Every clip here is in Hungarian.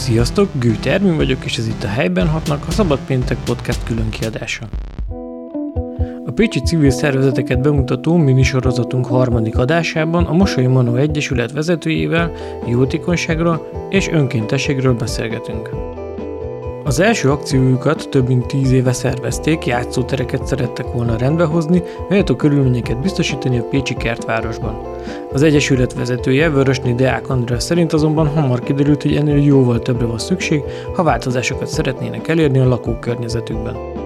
Sziasztok, Gőte Ervin vagyok, és ez itt a Helyben hatnak, a Szabad Péntek Podcast külön kiadása. A Pécsi civil szervezeteket bemutató minisorozatunk harmadik adásában a Mosoly Manó Egyesület vezetőjével jótékonyságról és önkéntességről beszélgetünk. Az első akciójukat több mint tíz éve szervezték, játszótereket szerettek volna rendbehozni, méltó körülményeket biztosítani a Pécsi kertvárosban. Az Egyesület vezetője, Vörösné Deák András szerint azonban hamar kiderült, hogy ennél jóval többre van szükség, ha változásokat szeretnének elérni a lakókörnyezetükben.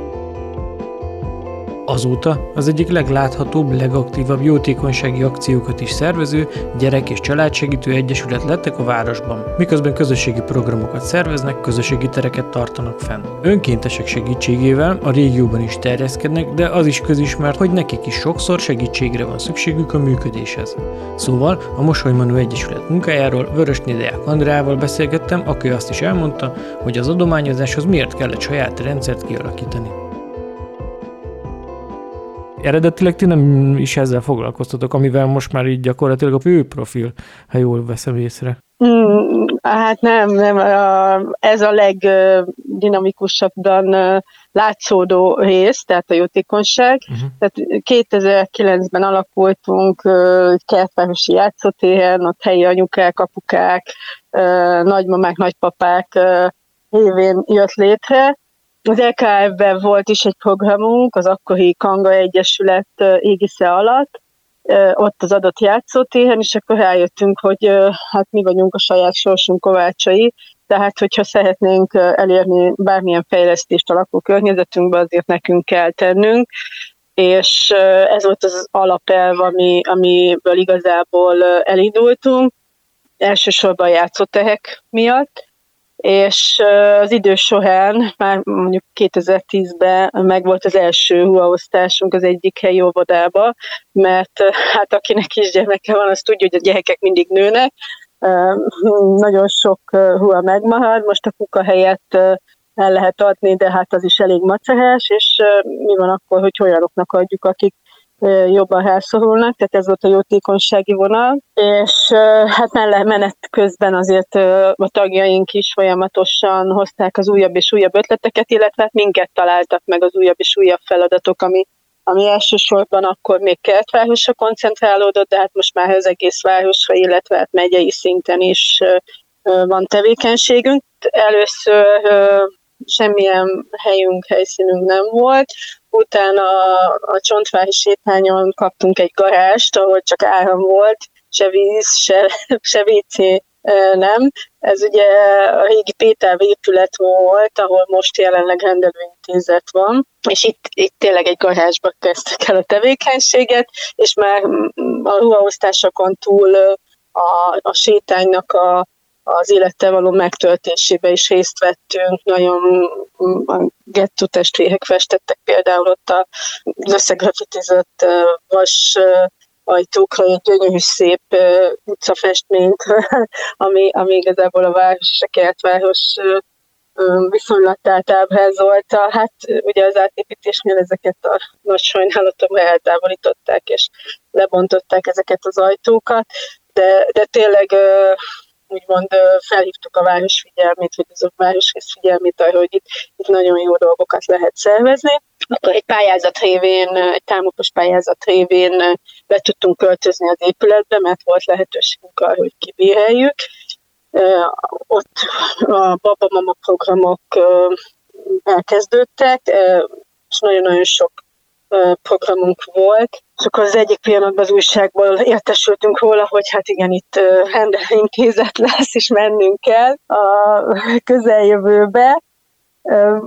Azóta az egyik legláthatóbb, legaktívabb jótékonysági akciókat is szervező gyerek- és családsegítő egyesület lettek a városban, miközben közösségi programokat szerveznek, közösségi tereket tartanak fenn. Önkéntesek segítségével a régióban is terjeszkednek, de az is közismert, hogy nekik is sokszor segítségre van szükségük a működéshez. Szóval a Mosolymanó Egyesület munkájáról Vörös Nédeák Andrával beszélgettem, aki azt is elmondta, hogy az adományozáshoz miért kellett saját rendszert kialakítani eredetileg ti nem is ezzel foglalkoztatok, amivel most már így gyakorlatilag a fő profil, ha jól veszem észre. Mm, hát nem, nem, ez a legdinamikusabban látszódó rész, tehát a jótékonyság. Uh-huh. Tehát 2009-ben alakultunk kertvárosi játszótéren, ott helyi anyukák, apukák, nagymamák, nagypapák révén jött létre, az LKF-ben volt is egy programunk, az akkori Kanga Egyesület égisze alatt, ott az adott játszótéren, és akkor rájöttünk, hogy hát mi vagyunk a saját sorsunk kovácsai, tehát hogyha szeretnénk elérni bármilyen fejlesztést a lakókörnyezetünkben, azért nekünk kell tennünk, és ez volt az alapelv, ami, amiből igazából elindultunk, elsősorban játszótehek miatt, és az idő során, már mondjuk 2010-ben megvolt az első huaosztásunk az egyik helyi óvodába, mert hát akinek kisgyermeke van, az tudja, hogy a gyerekek mindig nőnek, nagyon sok hua megmarad, most a kuka helyett el lehet adni, de hát az is elég macerás, és mi van akkor, hogy olyanoknak adjuk, akik jobban rászorulnak, tehát ez volt a jótékonysági vonal, és hát menet közben azért a tagjaink is folyamatosan hozták az újabb és újabb ötleteket, illetve minket találtak meg az újabb és újabb feladatok, ami, ami elsősorban akkor még kertvárosra koncentrálódott, de hát most már az egész városra, illetve hát megyei szinten is van tevékenységünk. Először semmilyen helyünk, helyszínünk nem volt, utána a, Csontvári sétányon kaptunk egy garást, ahol csak áram volt, se víz, se, se WC nem. Ez ugye a régi Péter épület volt, ahol most jelenleg rendelőintézet van, és itt, itt tényleg egy garázsba kezdtek el a tevékenységet, és már a ruhaosztásokon túl a, a sétánynak a az élettel való megtöltésébe is részt vettünk, nagyon a gettó testvérek festettek például ott az összegrafitizett vas ajtókra egy gyönyörű szép utcafestményt, ami, ami igazából a város és a kertváros viszonylatát ábrázolta. Hát ugye az átépítésnél ezeket a nagy sajnálatomra eltávolították, és lebontották ezeket az ajtókat, de, de tényleg úgymond felhívtuk a város figyelmét, vagy az a városrész figyelmét arra, hogy itt, itt nagyon jó dolgokat lehet szervezni. Akkor egy pályázat révén, egy támogatos pályázat révén be tudtunk költözni az épületbe, mert volt lehetőségünk arra, hogy kibérheljük. Ott a baba-mama programok elkezdődtek, és nagyon-nagyon sok programunk volt, és akkor az egyik pillanatban az újságból értesültünk róla, hogy hát igen, itt rendelintézet lesz, és mennünk kell a közeljövőbe.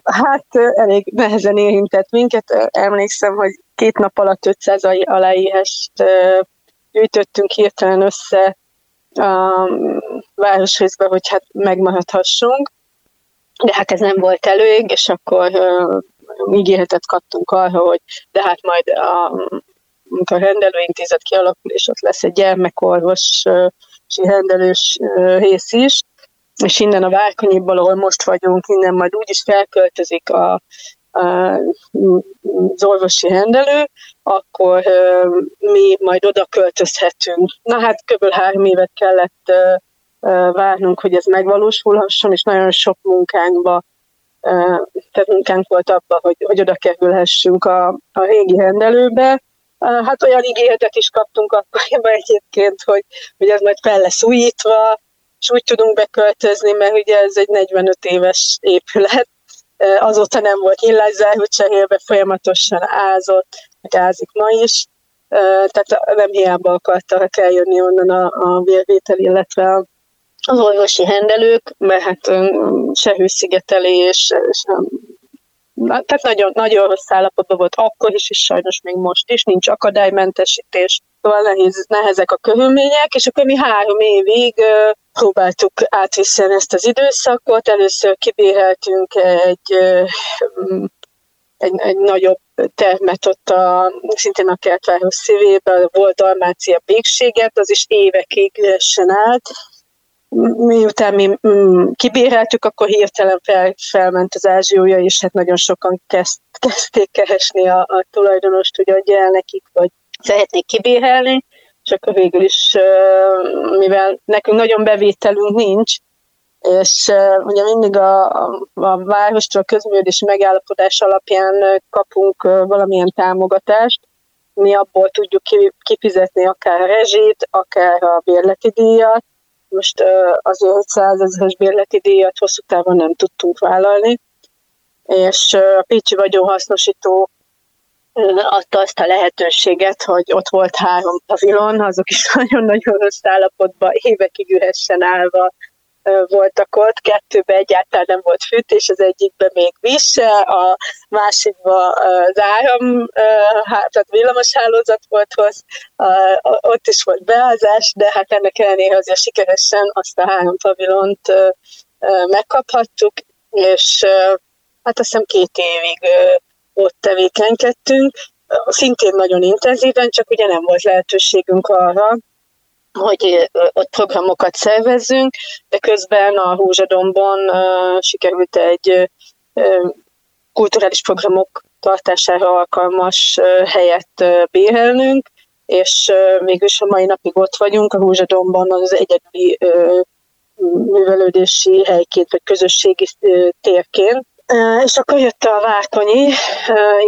Hát elég nehezen érintett minket. Emlékszem, hogy két nap alatt 500 aláírás gyűjtöttünk hirtelen össze a városrészbe, hogy hát megmaradhassunk. De hát ez nem volt elég, és akkor ígéretet kaptunk arra, hogy de hát majd a, a rendelőintézet kialakul, és ott lesz egy gyermekorvosi rendelős rész is, és innen a Várkonyiból, ahol most vagyunk, innen majd úgy is felköltözik a, az orvosi rendelő, akkor mi majd oda költözhetünk. Na hát kb. három évet kellett várnunk, hogy ez megvalósulhasson, és nagyon sok munkánkba, tehát munkánk volt abban, hogy, hogy oda kerülhessünk a, a régi rendelőbe. Hát olyan ígéretet is kaptunk akkoriban egyébként, hogy, hogy ez majd fel lesz újítva, és úgy tudunk beköltözni, mert ugye ez egy 45 éves épület, azóta nem volt nyilászáró cserélve, folyamatosan ázott, ázik ma is, tehát nem hiába akartak eljönni onnan a, a vérvétel, illetve az orvosi hendelők, mert hát se hőszigetelés, sem tehát nagyon, nagyon rossz állapotban volt akkor is, és sajnos még most is, nincs akadálymentesítés, szóval nehéz, nehezek a körülmények, és akkor mi három évig próbáltuk átviszeni ezt az időszakot. Először kibéreltünk egy, egy, egy nagyobb termet ott a, szintén a kertváros szívében, volt Dalmácia pékséget, az is évekig üresen állt, miután mi mm, kibéreltük, akkor hirtelen fel, felment az ázsiója, és hát nagyon sokan kezd, kezdték keresni a, a tulajdonost, hogy adja el nekik, vagy szeretnék kibérelni, és akkor végül is, mivel nekünk nagyon bevételünk nincs, és ugye mindig a, a, a várostól a közműködési megállapodás alapján kapunk valamilyen támogatást, mi abból tudjuk kifizetni akár a rezsit, akár a bérleti díjat, most az 500 ezeres bérleti díjat hosszú távon nem tudtunk vállalni, és a Pécsi vagyonhasznosító adta azt a lehetőséget, hogy ott volt három pavilon, azok is nagyon-nagyon rossz állapotban, évekig üressen állva voltak ott, kettőben egyáltalán nem volt fűtés, az egyikben még víz a másikban az áram, tehát villamos hálózat volt hoz, ott is volt beázás, de hát ennek ellenére azért sikeresen azt a három pavilont megkaphattuk, és hát azt hiszem két évig ott tevékenykedtünk, szintén nagyon intenzíven, csak ugye nem volt lehetőségünk arra, hogy ott programokat szervezzünk, de közben a Húzsadomban sikerült egy kulturális programok tartására alkalmas helyet bérelnünk, és mégis a mai napig ott vagyunk, a Húzsadomban az egyedüli művelődési helyként, vagy közösségi térként. És akkor jött a Várkonyi,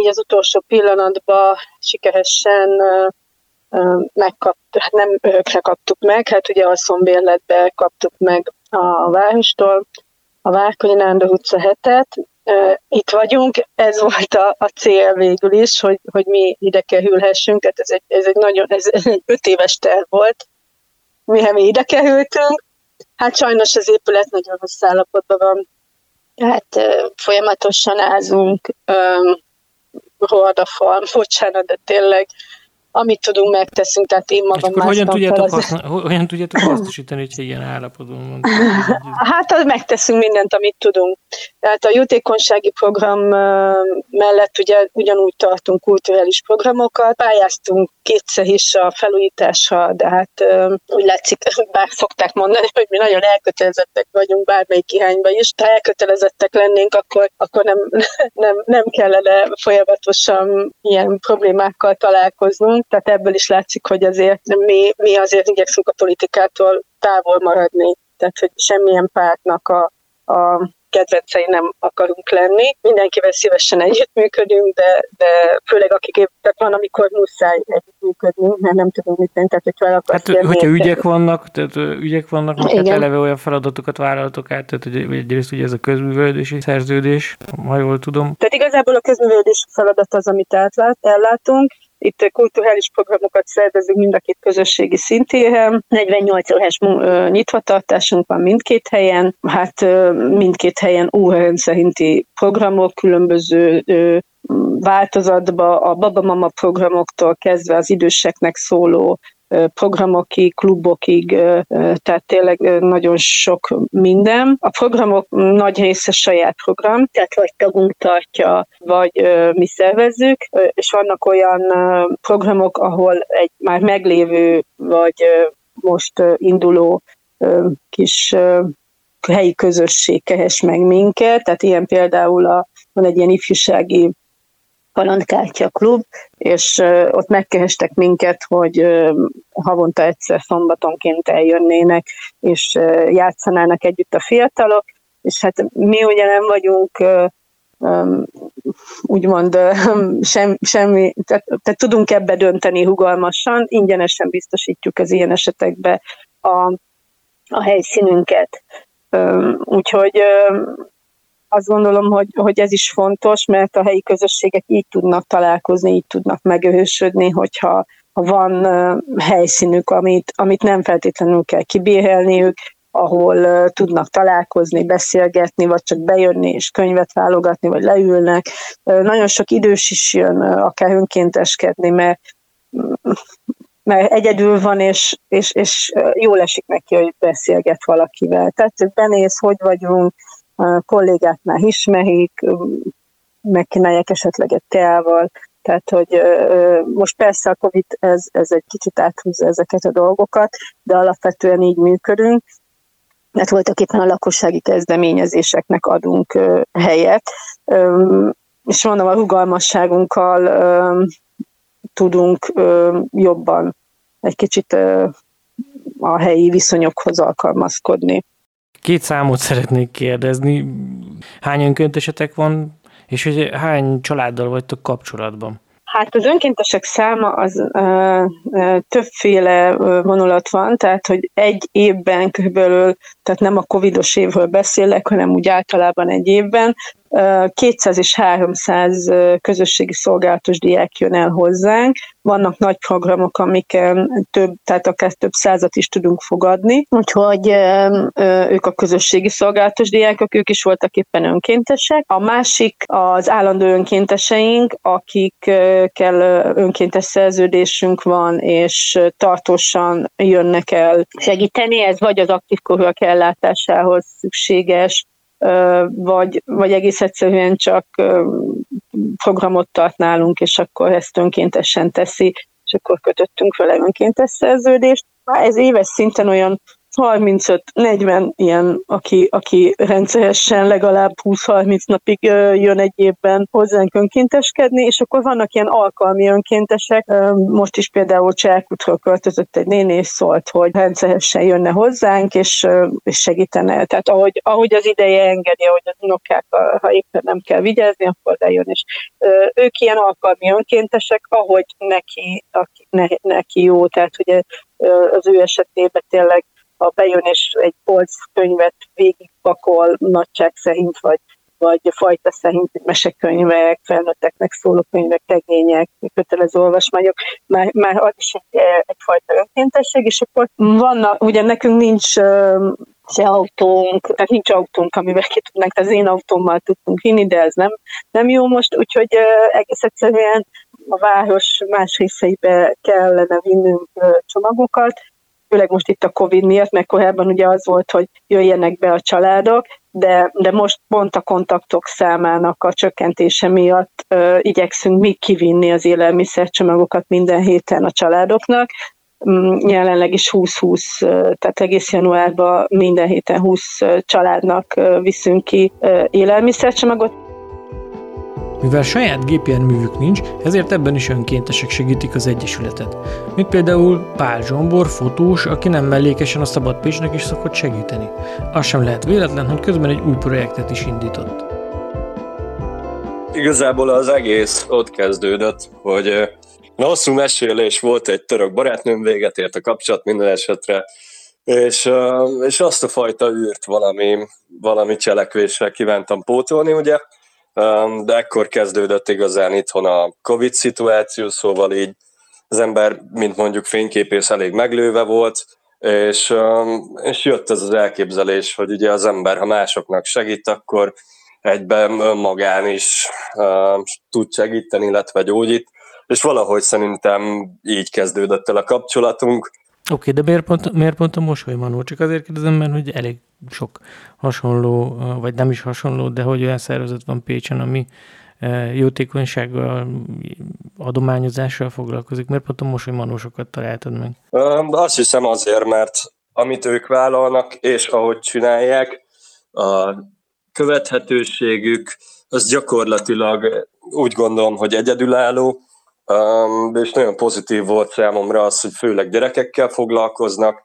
így az utolsó pillanatban sikeresen megkap, hát nem örökre kaptuk meg, hát ugye a szombérletbe kaptuk meg a várostól, a Várkonyi Nándor utca hetet. Itt vagyunk, ez volt a, a cél végül is, hogy, hogy mi ide kerülhessünk, tehát ez egy, ez egy nagyon, ez egy öt éves terv volt, mihez mi ide kerültünk. Hát sajnos az épület nagyon rossz állapotban van, hát folyamatosan ázunk, hordafal, bocsánat, de tényleg amit tudunk, megteszünk, tehát én magam már hogyan tudjátok, az... haszna, hogyan tudjátok hasznosítani, hogyha ilyen állapotban van? Hát megteszünk mindent, amit tudunk. Tehát a jótékonysági program mellett ugye ugyanúgy tartunk kulturális programokat, pályáztunk kétszer is a felújításra, de hát úgy látszik, bár szokták mondani, hogy mi nagyon elkötelezettek vagyunk bármelyik irányba is. Ha elkötelezettek lennénk, akkor, akkor nem, nem, nem kellene folyamatosan ilyen problémákkal találkoznunk. Tehát ebből is látszik, hogy azért mi, mi azért igyekszünk a politikától távol maradni. Tehát, hogy semmilyen pártnak a, a kedvencei nem akarunk lenni. Mindenkivel szívesen együttműködünk, de, de főleg akik épp, tehát van, amikor muszáj együttműködni, mert nem tudunk mit tenni, tehát hogy fel Hát, kérni, hogyha ügyek vannak, tehát ügyek vannak, hát eleve olyan feladatokat vállaltok át, tehát hogy egyrészt ugye ez a közművelődési szerződés, ha jól tudom. Tehát igazából a közművelődési feladat az, amit átlát, ellátunk, itt kulturális programokat szervezünk mind a két közösségi szintéren. 48 órás nyitvatartásunk van mindkét helyen. Hát mindkét helyen órarend szerinti programok, különböző változatba a babamama programoktól kezdve az időseknek szóló programokig, klubokig, tehát tényleg nagyon sok minden. A programok nagy része saját program, tehát vagy tagunk tartja, vagy mi szervezzük, és vannak olyan programok, ahol egy már meglévő, vagy most induló kis helyi közösség kehes meg minket, tehát ilyen például a, van egy ilyen ifjúsági Kalandkártya klub, és ott megkerestek minket, hogy havonta egyszer szombatonként eljönnének, és játszanának együtt a fiatalok, és hát mi ugye nem vagyunk úgymond sem, semmi, tehát, tehát tudunk ebbe dönteni hugalmasan, ingyenesen biztosítjuk az ilyen esetekbe a, a helyszínünket. Úgyhogy azt gondolom, hogy, hogy ez is fontos, mert a helyi közösségek így tudnak találkozni, így tudnak megősödni, hogyha ha van helyszínük, amit, amit nem feltétlenül kell kibérelniük, ahol tudnak találkozni, beszélgetni, vagy csak bejönni és könyvet válogatni, vagy leülnek. Nagyon sok idős is jön akár önkénteskedni, mert mert egyedül van, és, és, és jól esik neki, hogy beszélget valakivel. Tehát benéz, hogy vagyunk, kollégáknál ismerik, megkínálják esetleg egy teával, tehát, hogy most persze a COVID ez, ez egy kicsit áthúzza ezeket a dolgokat, de alapvetően így működünk, mert voltak éppen a lakossági kezdeményezéseknek adunk helyet, és mondom, a rugalmasságunkkal tudunk jobban egy kicsit a helyi viszonyokhoz alkalmazkodni. Két számot szeretnék kérdezni. Hány önkéntesetek van, és hogy hány családdal vagytok kapcsolatban? Hát az önkéntesek száma az ö, ö, többféle vonulat van, tehát hogy egy évben körülbelül, tehát nem a covidos évről beszélek, hanem úgy általában egy évben, 200 és 300 közösségi szolgálatos diák jön el hozzánk. Vannak nagy programok, amiken több, tehát akár több százat is tudunk fogadni. Úgyhogy ők a közösségi szolgálatos diákok, ők is voltak éppen önkéntesek. A másik az állandó önkénteseink, akikkel önkéntes szerződésünk van, és tartósan jönnek el segíteni. Ez vagy az aktív korúak ellátásához szükséges, vagy, vagy egész egyszerűen csak programot tart nálunk, és akkor ezt önkéntesen teszi, és akkor kötöttünk vele önkéntes szerződést. Ez éves szinten olyan 35-40 ilyen, aki, aki rendszeresen legalább 20-30 napig jön egy évben hozzánk önkénteskedni, és akkor vannak ilyen alkalmi önkéntesek. Most is például Cselkutról költözött egy néni, és szólt, hogy rendszeresen jönne hozzánk, és, és segítene. Tehát ahogy, ahogy az ideje engedi, ahogy az unokák, ha éppen nem kell vigyázni, akkor lejön. És ők ilyen alkalmi önkéntesek, ahogy neki, aki, ne, neki jó. Tehát ugye az ő esetében tényleg ha bejön és egy polc könyvet végigpakol nagyság szerint, vagy, vagy fajta szerint mesekönyvek, felnőtteknek szóló könyvek, tegények, kötelező olvasmányok, már, már az is egy, egyfajta önkéntesség, és akkor vannak, ugye nekünk nincs se autónk, tehát nincs autónk, amivel ki tudnánk, az én autómmal tudtunk vinni, de ez nem, nem jó most, úgyhogy egész egyszerűen a város más részeibe kellene vinnünk csomagokat, főleg most itt a Covid miatt, mert korábban ugye az volt, hogy jöjjenek be a családok, de, de most pont a kontaktok számának a csökkentése miatt ö, igyekszünk mi kivinni az élelmiszercsomagokat minden héten a családoknak. Mm, jelenleg is 20-20, tehát egész januárban minden héten 20 családnak viszünk ki élelmiszercsomagot. Mivel saját gépjárművük nincs, ezért ebben is önkéntesek segítik az Egyesületet. Mint például Pál Zsombor, fotós, aki nem mellékesen a Szabad Pécsnek is szokott segíteni. Az sem lehet véletlen, hogy közben egy új projektet is indított. Igazából az egész ott kezdődött, hogy na, hosszú mesélés volt egy török barátnőm, véget ért a kapcsolat minden esetre, és, és azt a fajta űrt valami, valami cselekvéssel kívántam pótolni, ugye, de ekkor kezdődött igazán itthon a Covid szituáció, szóval így az ember, mint mondjuk fényképész, elég meglőve volt, és, és jött ez az elképzelés, hogy ugye az ember, ha másoknak segít, akkor egyben magán is tud segíteni, illetve gyógyít, és valahogy szerintem így kezdődött el a kapcsolatunk. Oké, de miért pont, miért pont a mosolymanó? Csak azért kérdezem, mert hogy elég sok hasonló, vagy nem is hasonló, de hogy olyan szervezet van Pécsen, ami jótékonysággal, adományozással foglalkozik. Miért pont a mosolymanósokat találtad meg? Azt hiszem azért, mert amit ők vállalnak, és ahogy csinálják, a követhetőségük, az gyakorlatilag úgy gondolom, hogy egyedülálló, és nagyon pozitív volt számomra az, hogy főleg gyerekekkel foglalkoznak,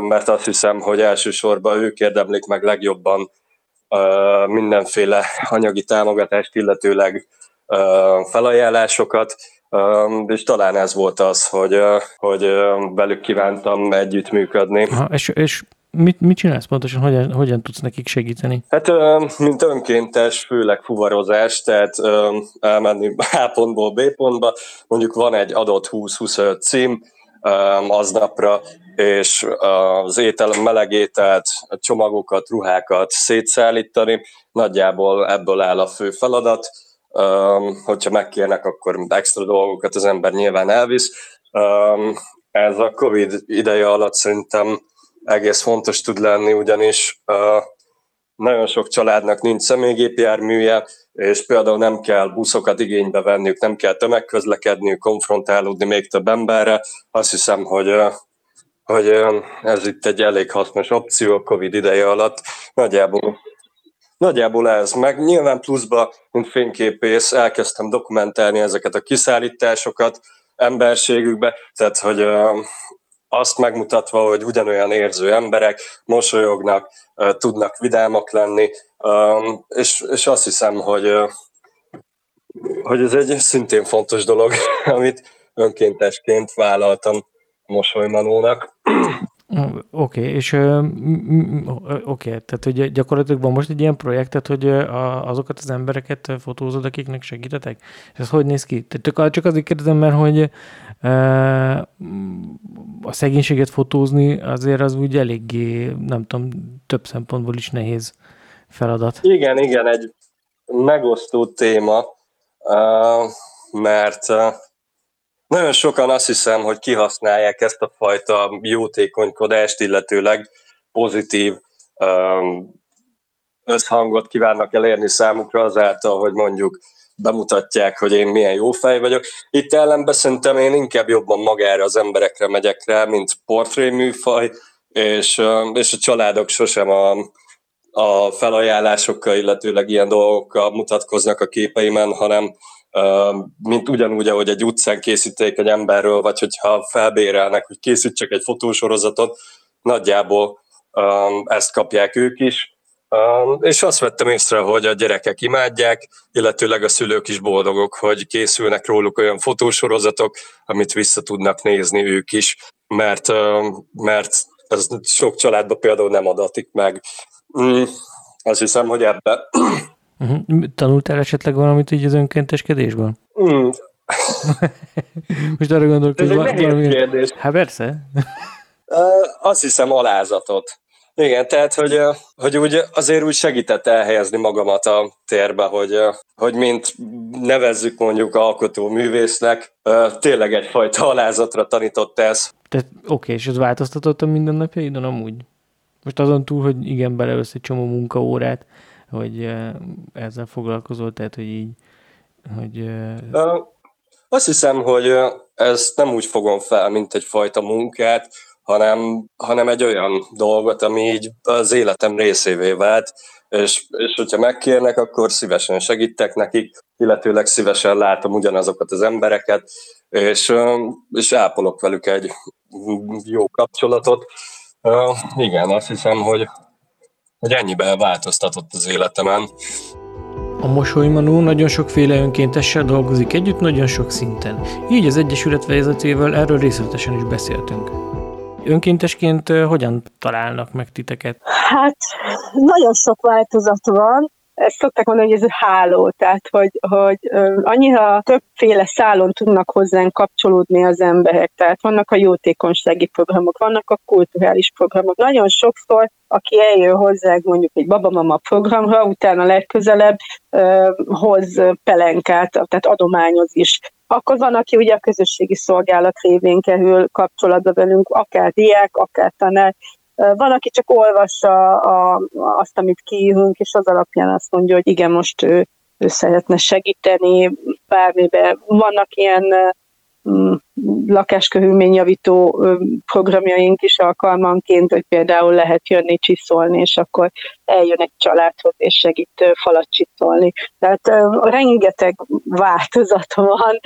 mert azt hiszem, hogy elsősorban ők érdemlik meg legjobban mindenféle anyagi támogatást, illetőleg felajánlásokat, és talán ez volt az, hogy, hogy velük kívántam együttműködni. Aha, és, és mit, mit csinálsz pontosan, hogyan, hogyan tudsz nekik segíteni? Hát, mint önkéntes, főleg fuvarozás, tehát elmenni A pontból B pontba, mondjuk van egy adott 20-25 cím, aznapra, és az étel, meleg ételt, csomagokat, ruhákat szétszállítani. Nagyjából ebből áll a fő feladat. Hogyha megkérnek, akkor extra dolgokat az ember nyilván elvisz. Ez a Covid ideje alatt szerintem egész fontos tud lenni, ugyanis nagyon sok családnak nincs személygépjárműje, és például nem kell buszokat igénybe venniük, nem kell tömegközlekedniük, konfrontálódni még több emberre. Azt hiszem, hogy hogy ez itt egy elég hasznos opció a Covid ideje alatt. Nagyjából, nagyjából ez. Meg nyilván pluszba, mint fényképész, elkezdtem dokumentálni ezeket a kiszállításokat emberségükbe, tehát hogy azt megmutatva, hogy ugyanolyan érző emberek mosolyognak, tudnak vidámak lenni, és, és azt hiszem, hogy, hogy ez egy szintén fontos dolog, amit önkéntesként vállaltam mosolymanónak. Oké, okay, és oké, okay, tehát hogy gyakorlatilag van most egy ilyen projektet, hogy azokat az embereket fotózod, akiknek segítetek? És ez hogy néz ki? Tehát csak azért kérdezem, mert hogy a szegénységet fotózni azért az úgy eléggé, nem tudom, több szempontból is nehéz feladat. Igen, igen, egy megosztó téma, mert nagyon sokan azt hiszem, hogy kihasználják ezt a fajta jótékonykodást, illetőleg pozitív összhangot kívánnak elérni számukra azáltal, hogy mondjuk bemutatják, hogy én milyen jó fej vagyok. Itt ellenben szerintem én inkább jobban magára az emberekre megyek rá, mint portréműfaj, és, és a családok sosem a, a felajánlásokkal, illetőleg ilyen dolgokkal mutatkoznak a képeimen, hanem mint ugyanúgy, ahogy egy utcán készíték egy emberről, vagy hogyha felbérelnek, hogy készítsek egy fotósorozatot, nagyjából ezt kapják ők is. És azt vettem észre, hogy a gyerekek imádják, illetőleg a szülők is boldogok, hogy készülnek róluk olyan fotósorozatok, amit vissza tudnak nézni ők is, mert, mert ez sok családban például nem adatik meg. Mm, azt hiszem, hogy ebbe Uh-huh. Tanultál esetleg valamit így az önkénteskedésből? Mm. Most arra gondolok, hogy valami... kérdés. Hát persze. azt hiszem alázatot. Igen, tehát, hogy, hogy úgy azért úgy segített elhelyezni magamat a térbe, hogy, hogy mint nevezzük mondjuk alkotó művésznek, tényleg egyfajta alázatra tanított ez. Tehát oké, és ez változtatott a mindennapjaidon amúgy? Most azon túl, hogy igen, beleölsz egy csomó munkaórát, hogy ezzel foglalkozol, tehát hogy így, hogy... Azt hiszem, hogy ezt nem úgy fogom fel, mint egyfajta munkát, hanem, hanem egy olyan dolgot, ami így az életem részévé vált, és, és hogyha megkérnek, akkor szívesen segítek nekik, illetőleg szívesen látom ugyanazokat az embereket, és, és ápolok velük egy jó kapcsolatot. Igen, azt hiszem, hogy, hogy ennyiben változtatott az életemen. A Mosolymanó nagyon sokféle önkéntessel dolgozik együtt nagyon sok szinten. Így az Egyesület vezetőjével erről részletesen is beszéltünk. Önkéntesként hogyan találnak meg titeket? Hát nagyon sok változat van ezt szokták mondani, hogy ez a háló, tehát hogy, hogy annyira többféle szálon tudnak hozzánk kapcsolódni az emberek, tehát vannak a jótékonysági programok, vannak a kulturális programok. Nagyon sokszor, aki eljön hozzánk mondjuk egy babamama programra, utána legközelebb hoz pelenkát, tehát adományoz is akkor van, aki ugye a közösségi szolgálat révén kerül kapcsolatba velünk, akár diák, akár tanár, van, aki csak olvassa a, azt, amit kiírunk, és az alapján azt mondja, hogy igen, most ő, ő szeretne segíteni bármibe. Vannak ilyen mm, lakáskörülményjavító programjaink is alkalmanként, hogy például lehet jönni csiszolni, és akkor eljön egy családhoz, és segít falat csiszolni. Tehát rengeteg változat van,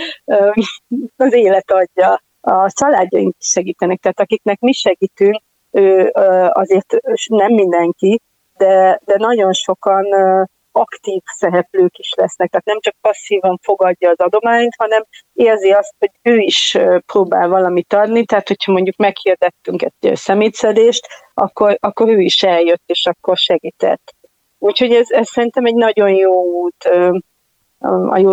az élet adja. A családjaink is segítenek, tehát akiknek mi segítünk, ő azért nem mindenki, de, de nagyon sokan aktív szereplők is lesznek, tehát nem csak passzívan fogadja az adományt, hanem érzi azt, hogy ő is próbál valamit adni, tehát hogyha mondjuk meghirdettünk egy szemétszedést, akkor, akkor ő is eljött, és akkor segített. Úgyhogy ez, ez szerintem egy nagyon jó út a, jó,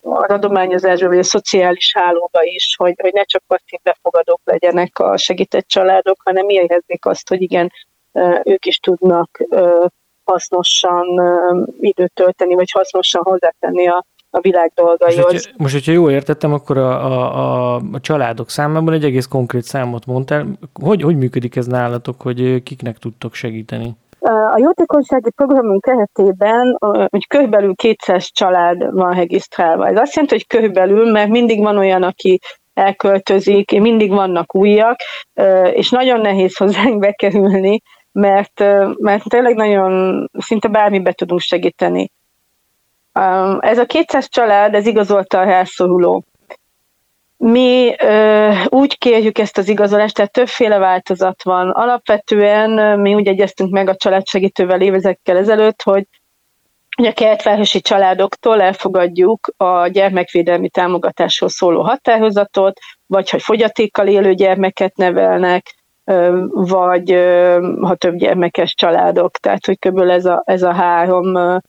a adományozásban, vagy a szociális hálóba is, hogy, hogy ne csak passzív befogadók legyenek a segített családok, hanem érezzék azt, hogy igen, ők is tudnak hasznosan időt tölteni, vagy hasznosan hozzátenni a, a világ dolgaihoz. Most, hogyha, most, hogyha jól értettem, akkor a, a, a családok számában egy egész konkrét számot mondtál. Hogy, hogy működik ez nálatok, hogy kiknek tudtok segíteni? A jótékonysági programunk keretében hogy körülbelül 200 család van regisztrálva. Ez azt jelenti, hogy körülbelül, mert mindig van olyan, aki elköltözik, mindig vannak újak, és nagyon nehéz hozzánk bekerülni, mert, mert tényleg nagyon szinte bármibe tudunk segíteni. Ez a 200 család, ez igazolta a rászoruló. Mi ö, úgy kérjük ezt az igazolást, tehát többféle változat van. Alapvetően mi úgy egyeztünk meg a családsegítővel évezekkel ezelőtt, hogy a kertvárosi családoktól elfogadjuk a gyermekvédelmi támogatásról szóló határozatot, vagy hogy fogyatékkal élő gyermeket nevelnek, vagy ha több gyermekes családok. Tehát, hogy kb. ez a, ez a három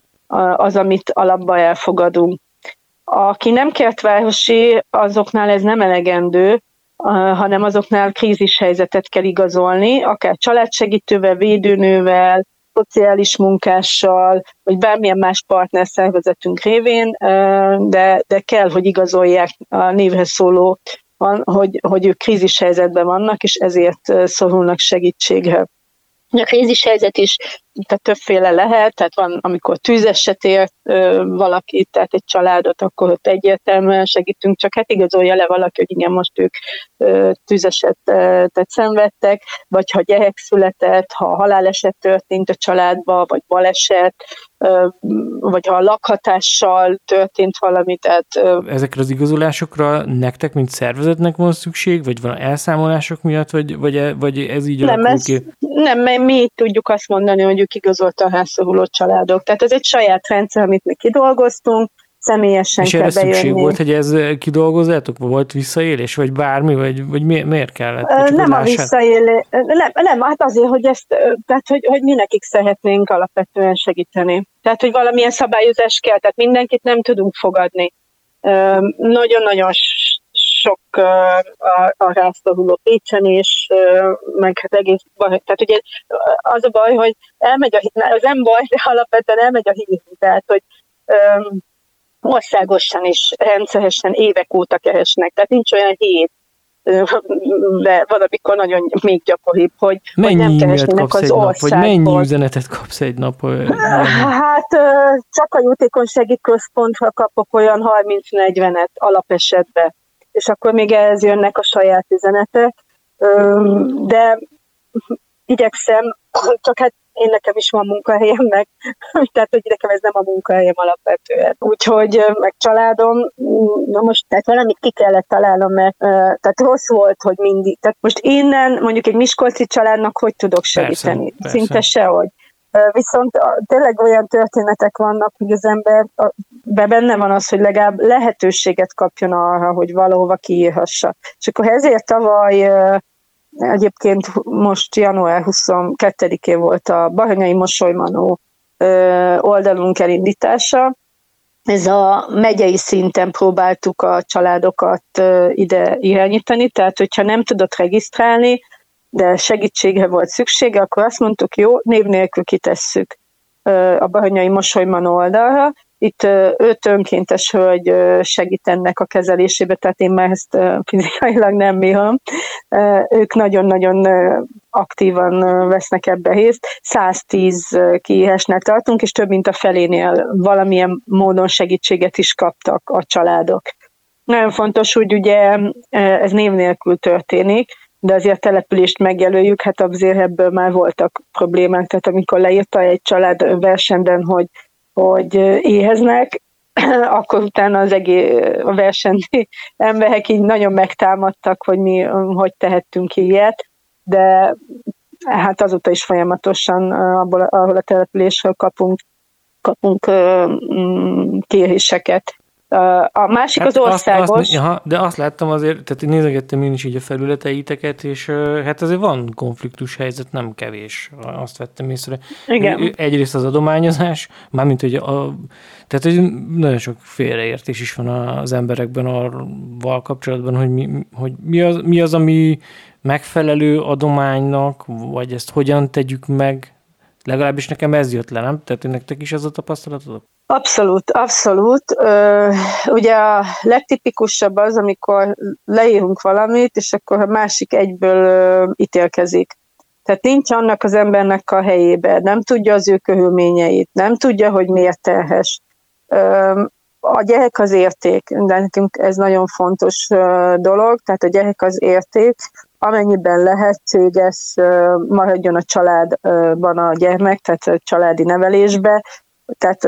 az, amit alapba elfogadunk. Aki nem kertvárosi, azoknál ez nem elegendő, hanem azoknál krízis helyzetet kell igazolni, akár családsegítővel, védőnővel, szociális munkással, vagy bármilyen más partnerszervezetünk révén, de, de kell, hogy igazolják a névhez szóló hogy, hogy ők krízis helyzetben vannak, és ezért szorulnak segítségre. A krízis helyzet is tehát többféle lehet, tehát van, amikor tűzeset ért valaki, tehát egy családot, akkor ott egyértelműen segítünk, csak hát igazolja le valaki, hogy igen, most ők tűzesetet szenvedtek, vagy ha gyerek született, ha haláleset történt a családba, vagy baleset, vagy ha a lakhatással történt valami. Tehát, Ezekre az igazolásokra nektek, mint szervezetnek van szükség, vagy van elszámolások miatt, vagy, vagy, e, vagy ez így nem, ez, ki? Nem, mi tudjuk azt mondani, hogy ők igazolta a házszoruló családok. Tehát ez egy saját rendszer, amit mi kidolgoztunk, személyesen És kell erre bejönni. szükség volt, hogy ez kidolgozzátok? Volt visszaélés, vagy bármi, vagy, vagy mi, miért kellett? Nem a visszaélés, nem, nem, hát azért, hogy ezt, tehát hogy, hogy mi nekik szeretnénk alapvetően segíteni. Tehát, hogy valamilyen szabályozás kell, tehát mindenkit nem tudunk fogadni. Nagyon-nagyon sok a, a rászoruló Pécsen is, meg hát egész baj. Tehát ugye az a baj, hogy elmegy a, az nem baj, de alapvetően elmegy a hír, tehát hogy országosan is rendszeresen évek óta keresnek, tehát nincs olyan hét, de valamikor nagyon még gyakoribb, hogy, mennyi hogy nem keresnének az országból. Nap, vagy mennyi üzenetet kapsz egy nap? Hát csak a jótékonysági központra kapok olyan 30-40-et alapesetben, és akkor még ehhez jönnek a saját üzenetek, de igyekszem, csak hát én nekem is van munkahelyem, meg, tehát hogy nekem ez nem a munkahelyem alapvetően. Úgyhogy meg családom, na most tehát valamit ki kellett találnom, mert tehát rossz volt, hogy mindig, tehát most innen mondjuk egy Miskolci családnak hogy tudok segíteni? Persze, persze. Szinte sehogy. Viszont tényleg olyan történetek vannak, hogy az ember be benne van az, hogy legalább lehetőséget kapjon arra, hogy valahova kiírhassa. És akkor ezért tavaly Egyébként most január 22-én volt a Bahanyai Mosolymanó oldalunk elindítása. Ez a megyei szinten próbáltuk a családokat ide irányítani, tehát hogyha nem tudott regisztrálni, de segítségre volt szüksége, akkor azt mondtuk, jó, név nélkül kitesszük a Bahanyai Mosolymanó oldalra, itt öt önkéntes hölgy segít ennek a kezelésébe, tehát én már ezt fizikailag nem bírom. Ők nagyon-nagyon aktívan vesznek ebbe részt. 110 kiírásnál tartunk, és több mint a felénél valamilyen módon segítséget is kaptak a családok. nagyon fontos, hogy ugye ez név nélkül történik, de azért a települést megjelöljük, hát azért ebből már voltak problémák, tehát amikor leírta egy család versenyben, hogy, hogy éheznek, akkor utána az egész a versenyi emberek így nagyon megtámadtak, hogy mi hogy tehettünk ilyet, de hát azóta is folyamatosan abból, ahol a településről kapunk, kapunk mm, kéréseket a másik hát az országos. Azt, azt, aha, de azt láttam azért, tehát nézegettem én is így a felületeiteket, és hát azért van konfliktus helyzet, nem kevés. Azt vettem észre. Igen. Egyrészt az adományozás, mármint hogy a, tehát hogy nagyon sok félreértés is van az emberekben arval kapcsolatban, hogy mi, hogy mi, az, mi az, ami megfelelő adománynak, vagy ezt hogyan tegyük meg, legalábbis nekem ez jött le, nem? Tehát nektek is ez a tapasztalatotok? Abszolút, abszolút. Ugye a legtipikusabb az, amikor leírunk valamit, és akkor a másik egyből ítélkezik. Tehát nincs annak az embernek a helyébe, nem tudja az ő körülményeit, nem tudja, hogy miért terhes. A gyerek az érték, de nekünk ez nagyon fontos dolog, tehát a gyerek az érték, amennyiben lehetséges, maradjon a családban a gyermek, tehát a családi nevelésbe, tehát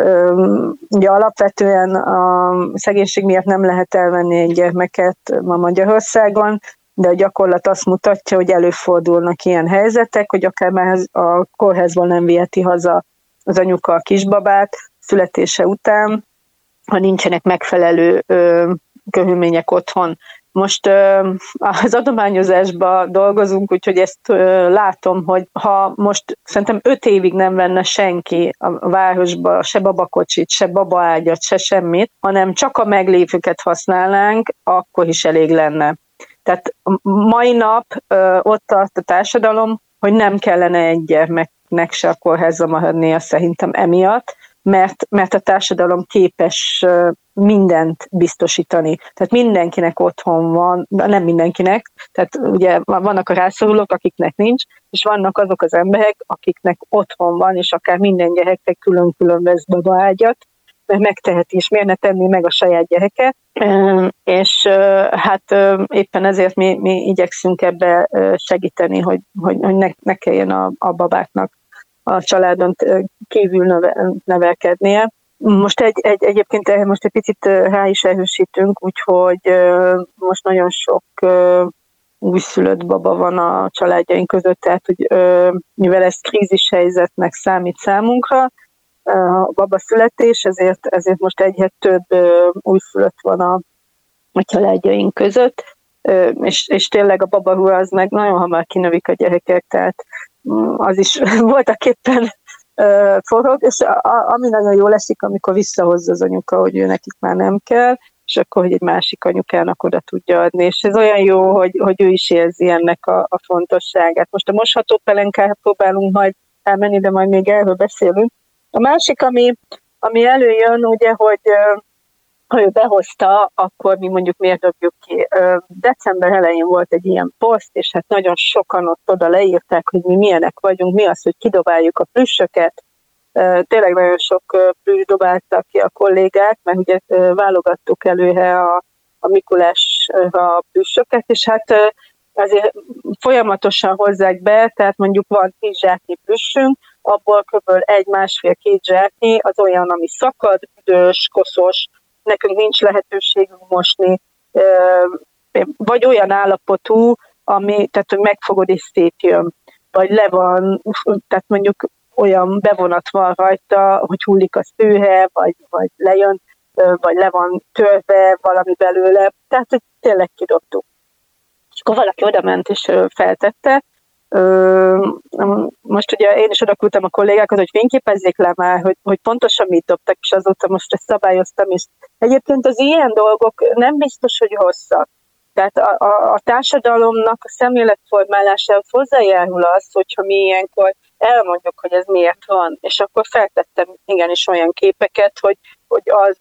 ugye alapvetően a szegénység miatt nem lehet elvenni egy gyermeket ma Magyarországon, de a gyakorlat azt mutatja, hogy előfordulnak ilyen helyzetek, hogy akár már a kórházból nem viheti haza az anyuka a kisbabát születése után, ha nincsenek megfelelő körülmények otthon. Most az adományozásba dolgozunk, úgyhogy ezt látom, hogy ha most szerintem öt évig nem venne senki a városba se babakocsit, se babaágyat, se semmit, hanem csak a meglévőket használnánk, akkor is elég lenne. Tehát mai nap ott tart a társadalom, hogy nem kellene egy gyermeknek se a kórházba maradnia szerintem emiatt, mert, mert a társadalom képes mindent biztosítani. Tehát mindenkinek otthon van, nem mindenkinek, tehát ugye vannak a rászorulók, akiknek nincs, és vannak azok az emberek, akiknek otthon van, és akár minden gyereknek külön-külön vesz babaágyat, mert megteheti, és miért ne tenni meg a saját gyereke. És hát éppen ezért mi, mi igyekszünk ebbe segíteni, hogy, hogy, hogy ne, ne kelljen a, a babáknak a családon kívül neve, nevelkednie. Most egy, egy, egyébként most egy picit rá is erősítünk, úgyhogy most nagyon sok újszülött baba van a családjaink között, tehát hogy mivel ez krízis helyzetnek számít számunkra, a baba születés, ezért, ezért most egyre több újszülött van a, a családjaink között, és, és tényleg a babaruha az meg nagyon hamar kinövik a gyerekek, tehát az is voltak éppen forog, és a, ami nagyon jól esik, amikor visszahozza az anyuka, hogy ő nekik már nem kell, és akkor, hogy egy másik anyukának oda tudja adni. És ez olyan jó, hogy, hogy ő is érzi ennek a, a fontosságát. Most a mosható pelenkára próbálunk majd elmenni, de majd még erről beszélünk. A másik, ami, ami előjön, ugye, hogy ha ő behozta, akkor mi mondjuk miért dobjuk ki. December elején volt egy ilyen poszt, és hát nagyon sokan ott oda leírták, hogy mi milyenek vagyunk, mi az, hogy kidobáljuk a plüssöket. Tényleg nagyon sok plüss dobáltak ki a kollégák, mert ugye válogattuk előre a, a Mikulás a plüssöket, és hát azért folyamatosan hozzák be, tehát mondjuk van tíz zsáknyi plüssünk, abból kb. egy-másfél-két zsáknyi az olyan, ami szakad, büdös, koszos, nekünk nincs lehetőségünk mosni, vagy olyan állapotú, ami, tehát hogy megfogod és szétjön, vagy le van, tehát mondjuk olyan bevonat van rajta, hogy hullik a szőhe, vagy, vagy lejön, vagy le van törve valami belőle, tehát hogy tényleg kidobtuk. És akkor valaki oda ment és feltette, most ugye én is odaküldtem a kollégákat, hogy fényképezzék le már, hogy, hogy pontosan mit dobtak, és azóta most ezt szabályoztam, és egyébként az ilyen dolgok nem biztos, hogy hosszak. Tehát a, a, a társadalomnak a szemléletformálásához hozzájárul az, hogyha mi ilyenkor elmondjuk, hogy ez miért van, és akkor feltettem igenis olyan képeket, hogy, hogy az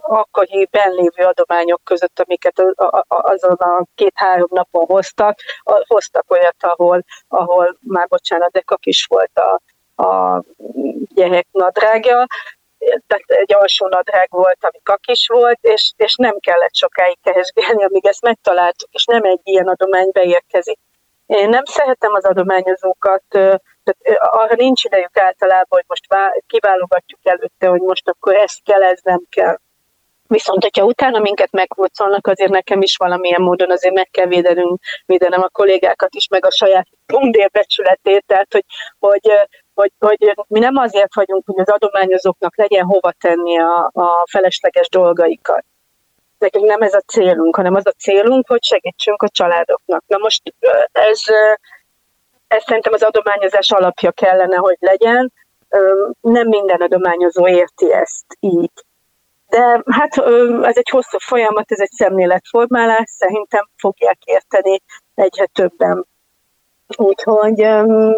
akkori benlévő adományok között, amiket azon a két-három napon hoztak, hoztak olyat, ahol, ahol már bocsánat, de kak is volt a, a gyerek nadrágja, tehát egy alsó nadrág volt, ami kakis volt, és, és nem kellett sokáig kehesgélni, amíg ezt megtaláltuk, és nem egy ilyen adomány beérkezik. Én nem szeretem az adományozókat, tehát arra nincs idejük általában, hogy most kiválogatjuk előtte, hogy most akkor ezt kell, ez nem kell. Viszont, hogyha utána minket megkurcolnak, azért nekem is valamilyen módon azért meg kell védenünk, védenem a kollégákat is, meg a saját pundérbecsületét, tehát hogy, hogy, hogy, hogy mi nem azért vagyunk, hogy az adományozóknak legyen hova tenni a, a felesleges dolgaikat. Nekünk nem ez a célunk, hanem az a célunk, hogy segítsünk a családoknak. Na most ez, ez szerintem az adományozás alapja kellene, hogy legyen. Nem minden adományozó érti ezt így. De hát ez egy hosszú folyamat, ez egy szemléletformálás, szerintem fogják érteni egyre többen. Úgyhogy um,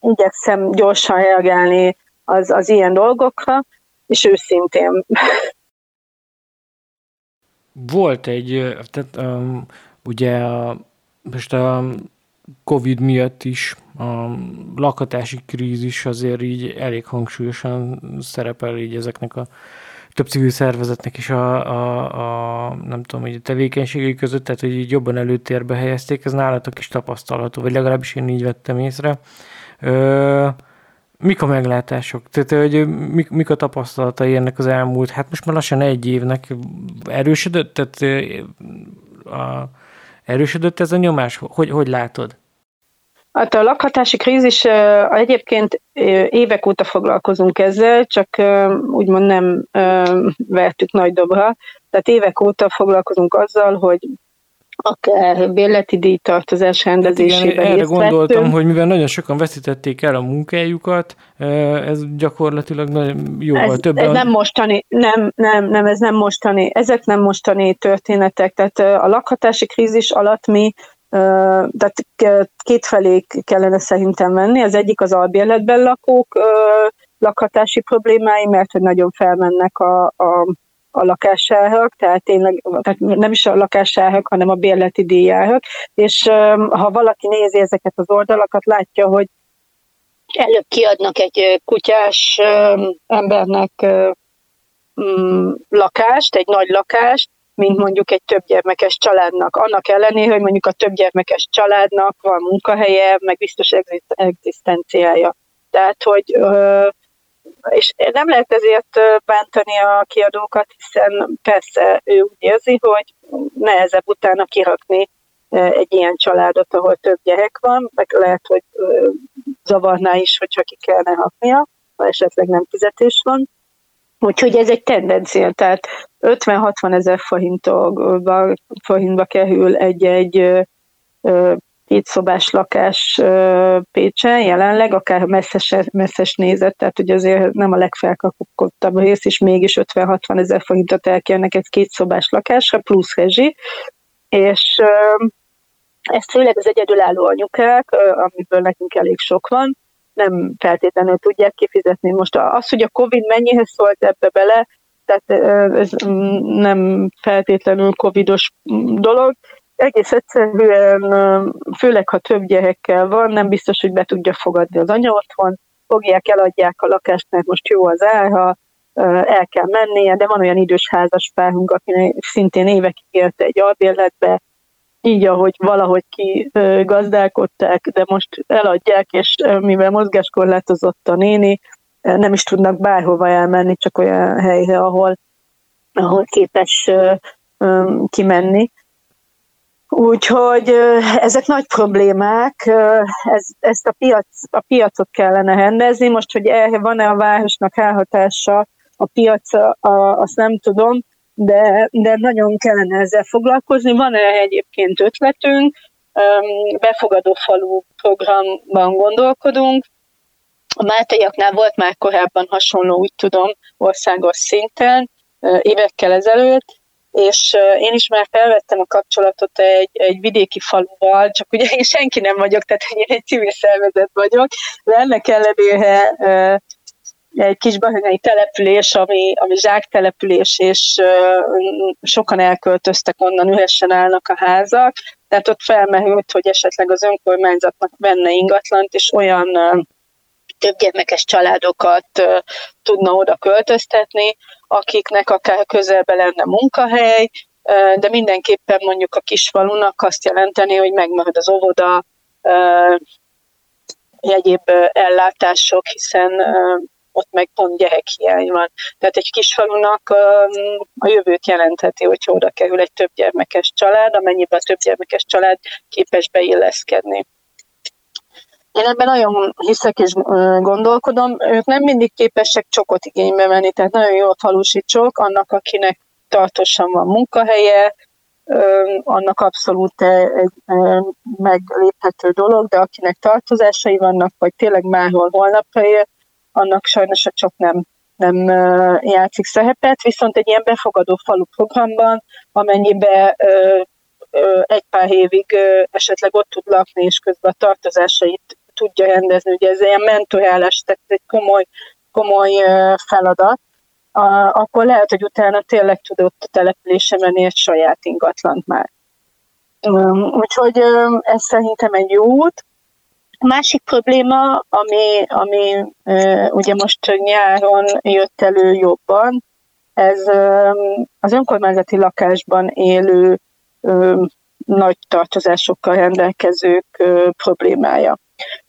igyekszem gyorsan reagálni az, az ilyen dolgokra, és őszintén. Volt egy, tehát um, ugye most a Covid miatt is a lakhatási krízis azért így elég hangsúlyosan szerepel így ezeknek a több civil szervezetnek is a, a, a nem tudom, hogy a tevékenységei között, tehát hogy így jobban előtérbe helyezték, ez nálatok is tapasztalható, vagy legalábbis én így vettem észre. Ö, mik a meglátások? Tehát, hogy mik, mik a tapasztalatai ennek az elmúlt, hát most már lassan egy évnek erősödött, tehát a, erősödött ez a nyomás? Hogy, hogy látod? Hát a lakhatási krízis egyébként évek óta foglalkozunk ezzel, csak úgymond nem vettük nagy dobra. Tehát évek óta foglalkozunk azzal, hogy akár bérleti díjtartozás rendezésében hát erre gondoltam, hogy mivel nagyon sokan veszítették el a munkájukat, ez gyakorlatilag nagyon jóval ez, több. Ez nem mostani, nem, nem, nem, ez nem mostani, ezek nem mostani történetek, tehát a lakhatási krízis alatt mi tehát kétfelé kellene szerintem menni. Az egyik az albérletben lakók lakhatási problémái, mert hogy nagyon felmennek a, a, a lakásárak, tehát tényleg tehát nem is a lakásárak, hanem a bérleti díjárak, és ha valaki nézi ezeket az oldalakat, látja, hogy előbb kiadnak egy kutyás embernek mm, lakást, egy nagy lakást, mint mondjuk egy többgyermekes családnak. Annak ellenére, hogy mondjuk a többgyermekes családnak van munkahelye, meg biztos egzisztenciája. Tehát, hogy és nem lehet ezért bántani a kiadókat, hiszen persze ő úgy érzi, hogy nehezebb utána kirakni egy ilyen családot, ahol több gyerek van, meg lehet, hogy zavarná is, hogyha ki kellene haknia, ha esetleg nem fizetés van. Úgyhogy ez egy tendencia, tehát 50-60 ezer forintba, forintba kerül egy-egy szobás lakás Pécsen jelenleg, akár messzes, messzes nézet, tehát ugye azért nem a legfelkapottabb rész, és mégis 50-60 ezer forintot elkérnek egy szobás lakásra, plusz rezsi, és ezt főleg az egyedülálló anyukák, amiből nekünk elég sok van, nem feltétlenül tudják kifizetni. Most az, hogy a Covid mennyihez szólt ebbe bele, tehát ez nem feltétlenül covidos dolog. Egész egyszerűen, főleg ha több gyerekkel van, nem biztos, hogy be tudja fogadni az anya otthon, fogják, eladják a lakást, mert most jó az ára, el kell mennie, de van olyan idős házas párunk, aki szintén évekig élte egy albérletbe, így, ahogy valahogy ki gazdálkodták, de most eladják, és mivel mozgáskorlátozott a néni, nem is tudnak bárhova elmenni, csak olyan helyre, ahol, ahol képes kimenni. Úgyhogy ezek nagy problémák, ez, ezt a, piac, a piacot kellene rendezni. Most, hogy van-e a városnak elhatása a piacra, azt nem tudom, de, de nagyon kellene ezzel foglalkozni. Van erre egyébként ötletünk, befogadó falu programban gondolkodunk. A Máteiaknál volt már korábban hasonló, úgy tudom, országos szinten, évekkel ezelőtt, és én is már felvettem a kapcsolatot egy, egy vidéki faluval, csak ugye én senki nem vagyok, tehát én egy civil szervezet vagyok, de ennek ellenére egy kis bahanyai település, ami, ami zsáktelepülés, és sokan elköltöztek onnan, ühesen állnak a házak, tehát ott felmerült, hogy esetleg az önkormányzatnak venne ingatlant, és olyan több gyermekes családokat tudna oda költöztetni, akiknek akár közelbe lenne munkahely, de mindenképpen mondjuk a kisfalunak azt jelenteni, hogy megmarad az óvoda, egyéb ellátások, hiszen ott meg pont gyerekhiány van. Tehát egy kisfalunak a jövőt jelentheti, hogy oda kerül egy több gyermekes család, amennyiben a több gyermekes család képes beilleszkedni. Én ebben nagyon hiszek és gondolkodom. Ők nem mindig képesek csokot igénybe venni, tehát nagyon jó a falusi csok, annak, akinek tartósan van munkahelye, annak abszolút egy megléphető dolog, de akinek tartozásai vannak, vagy tényleg máshol holnapra él, annak sajnos a csok nem, nem játszik szerepet, viszont egy ilyen befogadó falu programban, amennyibe egy pár évig esetleg ott tud lakni, és közben a tartozásait tudja rendezni. Ugye ez ilyen mentorálás, tehát egy komoly, komoly feladat, akkor lehet, hogy utána tényleg tudott a települése menni egy saját ingatlant már. Úgyhogy ez szerintem egy jó út. Másik probléma, ami, ami ugye most nyáron jött elő jobban, ez az önkormányzati lakásban élő nagy tartozásokkal rendelkezők problémája.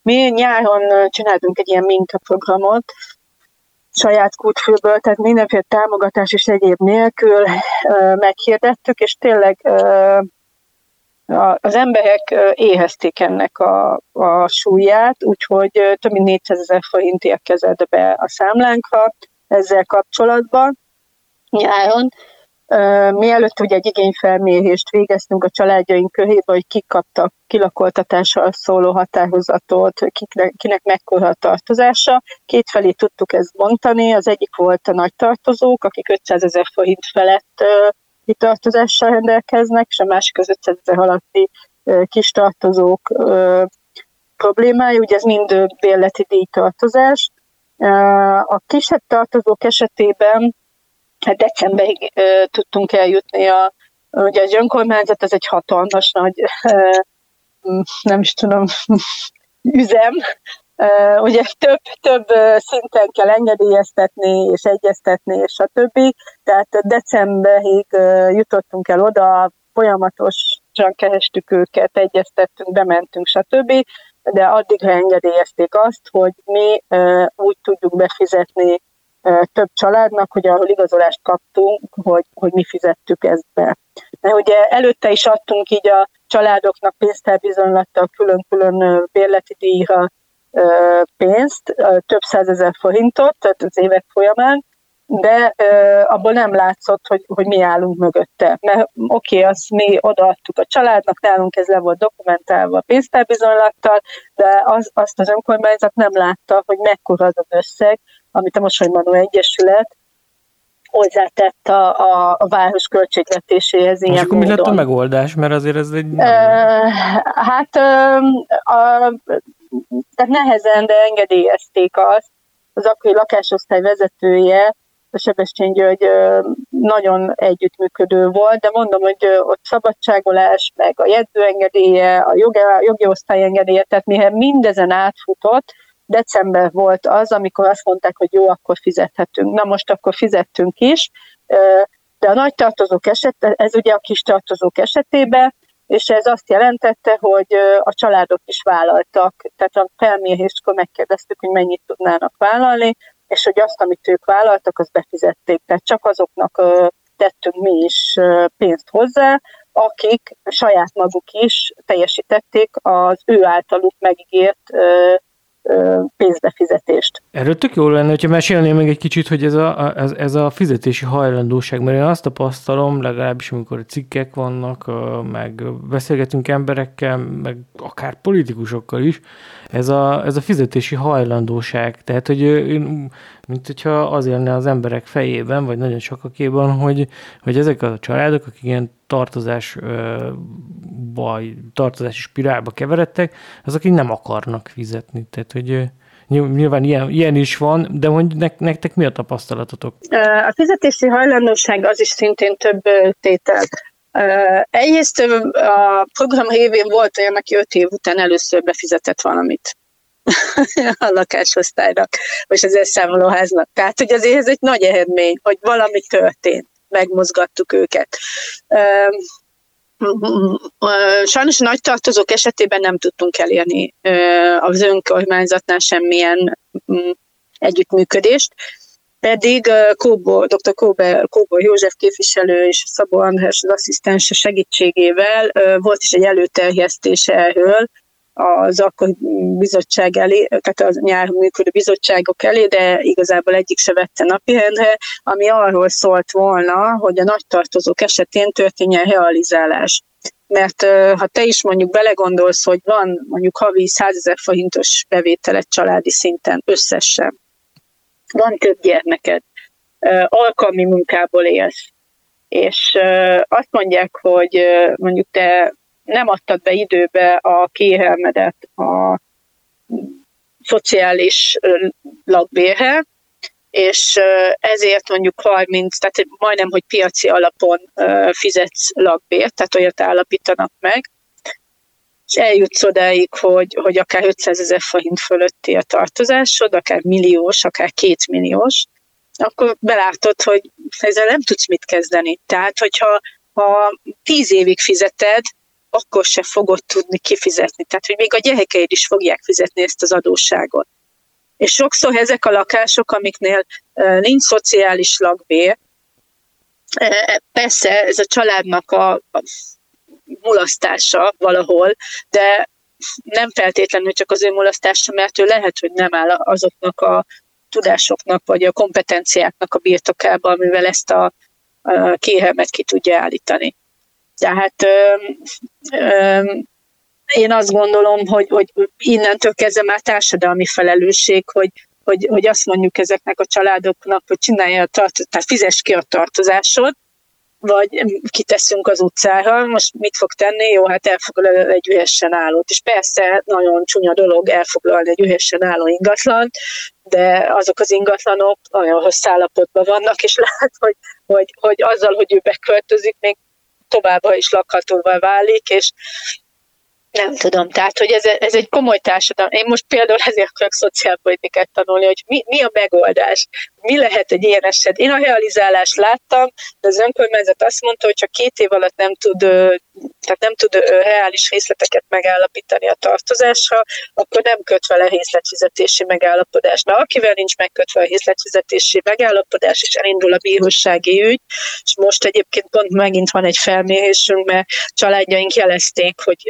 Mi nyáron csináltunk egy ilyen mintaprogramot, saját kútfőből, tehát mindenféle támogatás és egyéb nélkül meghirdettük, és tényleg az emberek éhezték ennek a, a súlyát, úgyhogy több mint 400 ezer forint érkezett be a számlánkra ezzel kapcsolatban nyáron. Mielőtt ugye egy igényfelmérést végeztünk a családjaink körébe, hogy kik kaptak kilakoltatással szóló határozatot, kiknek, kinek mekkora a tartozása, kétfelé tudtuk ezt bontani. Az egyik volt a nagy tartozók, akik 500 ezer forint felett kitartozással rendelkeznek, és a másik az 500 ezer alatti kis tartozók problémája, ugye ez mind bérleti díjtartozás. A kisebb tartozók esetében hát decemberig tudtunk eljutni a, ugye az önkormányzat, ez egy hatalmas nagy, nem is tudom, üzem, ugye több, több szinten kell engedélyeztetni és egyeztetni, és a többi. Tehát decemberig jutottunk el oda, folyamatosan kerestük őket, egyeztettünk, bementünk, stb. De addigra engedélyezték azt, hogy mi úgy tudjuk befizetni több családnak, hogy ahol igazolást kaptunk, hogy, hogy mi fizettük ezt be. De ugye előtte is adtunk így a családoknak pénztárbizonylattal külön-külön bérleti díjra pénzt, több százezer forintot, tehát az évek folyamán, de abból nem látszott, hogy, hogy mi állunk mögötte. Mert oké, okay, azt mi odaadtuk a családnak, nálunk ez le volt dokumentálva a pénztárbizonylattal, de az, azt az önkormányzat nem látta, hogy mekkora az az összeg, amit a Mosoly Manu Egyesület hozzátett a, a, a város költségvetéséhez ilyen És akkor mi lett a megoldás? Mert azért ez egy... Uh, hát uh, a, tehát nehezen, de engedélyezték azt. Az akkori lakásosztály vezetője, a Sebestén György nagyon együttműködő volt, de mondom, hogy ott szabadságolás, meg a jegyzőengedélye, a jogi, jogi osztály engedélye, tehát mihez mindezen átfutott, december volt az, amikor azt mondták, hogy jó, akkor fizethetünk. Na most akkor fizettünk is, de a nagy tartozók eset, ez ugye a kis tartozók esetében, és ez azt jelentette, hogy a családok is vállaltak, tehát a felméréskor megkérdeztük, hogy mennyit tudnának vállalni, és hogy azt, amit ők vállaltak, azt befizették. Tehát csak azoknak tettünk mi is pénzt hozzá, akik saját maguk is teljesítették az ő általuk megígért pénzbefizetést. Erről tök jó lenne, hogyha mesélnél meg egy kicsit, hogy ez a, ez, ez a fizetési hajlandóság, mert én azt tapasztalom, legalábbis amikor cikkek vannak, meg beszélgetünk emberekkel, meg akár politikusokkal is, ez a, ez a fizetési hajlandóság. Tehát, hogy mint hogyha az élne az emberek fejében, vagy nagyon sokakéban, hogy, hogy ezek a családok, akik ilyen tartozás baj, tartozási spirálba keveredtek, azok így nem akarnak fizetni. Tehát, hogy Nyilván ilyen, ilyen is van, de hogy nektek mi a tapasztalatotok? A fizetési hajlandóság az is szintén több tétel. Egyrészt a program révén volt olyan, aki öt év után először befizetett valamit. a lakásosztálynak, vagy az elszámolóháznak. Tehát, hogy azért ez egy nagy eredmény, hogy valami történt, megmozgattuk őket. Sajnos a nagy tartozók esetében nem tudtunk elérni az önkormányzatnál semmilyen mm, együttműködést, pedig Kóbo, dr. Kóbo, Kóbo József képviselő és Szabó András az asszisztense segítségével volt is egy előterjesztés erről, az akkor bizottság elé, tehát az nyáron működő bizottságok elé, de igazából egyik se vette napirendre, ami arról szólt volna, hogy a nagy tartozók esetén történjen realizálás. Mert ha te is mondjuk belegondolsz, hogy van mondjuk havi 100 ezer forintos bevételet családi szinten összesen, van több gyermeked, alkalmi munkából élsz, és azt mondják, hogy mondjuk te nem adtad be időbe a kérelmedet a szociális lakbérhe, és ezért mondjuk 30, tehát majdnem, hogy piaci alapon fizetsz lakbért, tehát olyat állapítanak meg, és eljutsz odáig, hogy, hogy akár 500 ezer forint fölötti a tartozásod, akár milliós, akár kétmilliós, akkor belátod, hogy ezzel nem tudsz mit kezdeni. Tehát, hogyha ha tíz évig fizeted, akkor se fogod tudni kifizetni. Tehát, hogy még a gyerekeid is fogják fizetni ezt az adósságot. És sokszor ezek a lakások, amiknél nincs szociális lakbér, persze ez a családnak a, mulasztása valahol, de nem feltétlenül csak az ő mulasztása, mert ő lehet, hogy nem áll azoknak a tudásoknak vagy a kompetenciáknak a birtokába, amivel ezt a, a kérelmet ki tudja állítani. Tehát ö, ö, én azt gondolom, hogy, hogy innentől kezdve már társadalmi felelősség, hogy, hogy, hogy azt mondjuk ezeknek a családoknak, hogy csinálja a tart, tehát fizes ki a tartozásod, vagy kiteszünk az utcára, most mit fog tenni? Jó, hát elfoglal egy ühesen állót. És persze nagyon csúnya dolog elfoglalni egy ühesen álló ingatlan, de azok az ingatlanok nagyon rossz állapotban vannak, és lehet, hogy, hogy, hogy azzal, hogy ő beköltözik, még továbbra is lakhatóvá válik, és nem tudom, tehát, hogy ez, ez egy komoly társadalom. Én most például ezért akarok szociálpolitikát tanulni, hogy mi, mi a megoldás, mi lehet egy ilyen eset. Én a realizálást láttam, de az önkormányzat azt mondta, hogy ha két év alatt nem tud, tehát nem tud reális részleteket megállapítani a tartozásra, akkor nem köt vele részletfizetési megállapodás. Mert akivel nincs megkötve a részletfizetési megállapodás, és elindul a bírósági ügy, és most egyébként pont megint van egy felmérésünk, mert családjaink jelezték, hogy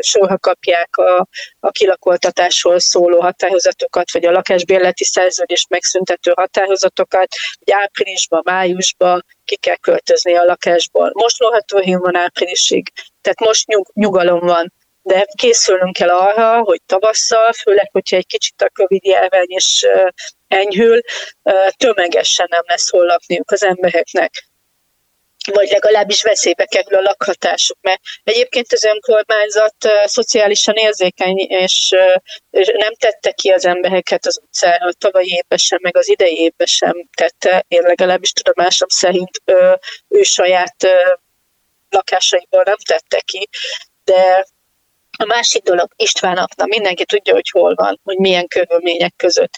soha kapják a, a kilakoltatásról szóló határozatokat, vagy a lakásbérleti szerződést megszüntető határozatokat, hogy áprilisban, májusban ki kell költözni a lakásból. Most moratórium van áprilisig, tehát most nyug, nyugalom van de készülnünk kell arra, hogy tavasszal, főleg, hogyha egy kicsit a Covid járvány is enyhül, tömegesen nem lesz hol lakniuk az embereknek vagy legalábbis veszélybe kerül a lakhatásuk, mert egyébként az önkormányzat szociálisan érzékeny, és nem tette ki az embereket az utcára, tavalyi évben sem, meg az idei évben sem tette, én legalábbis tudomásom szerint ő saját lakásaiból nem tette ki, de a másik dolog Istvánaknak, mindenki tudja, hogy hol van, hogy milyen körülmények között.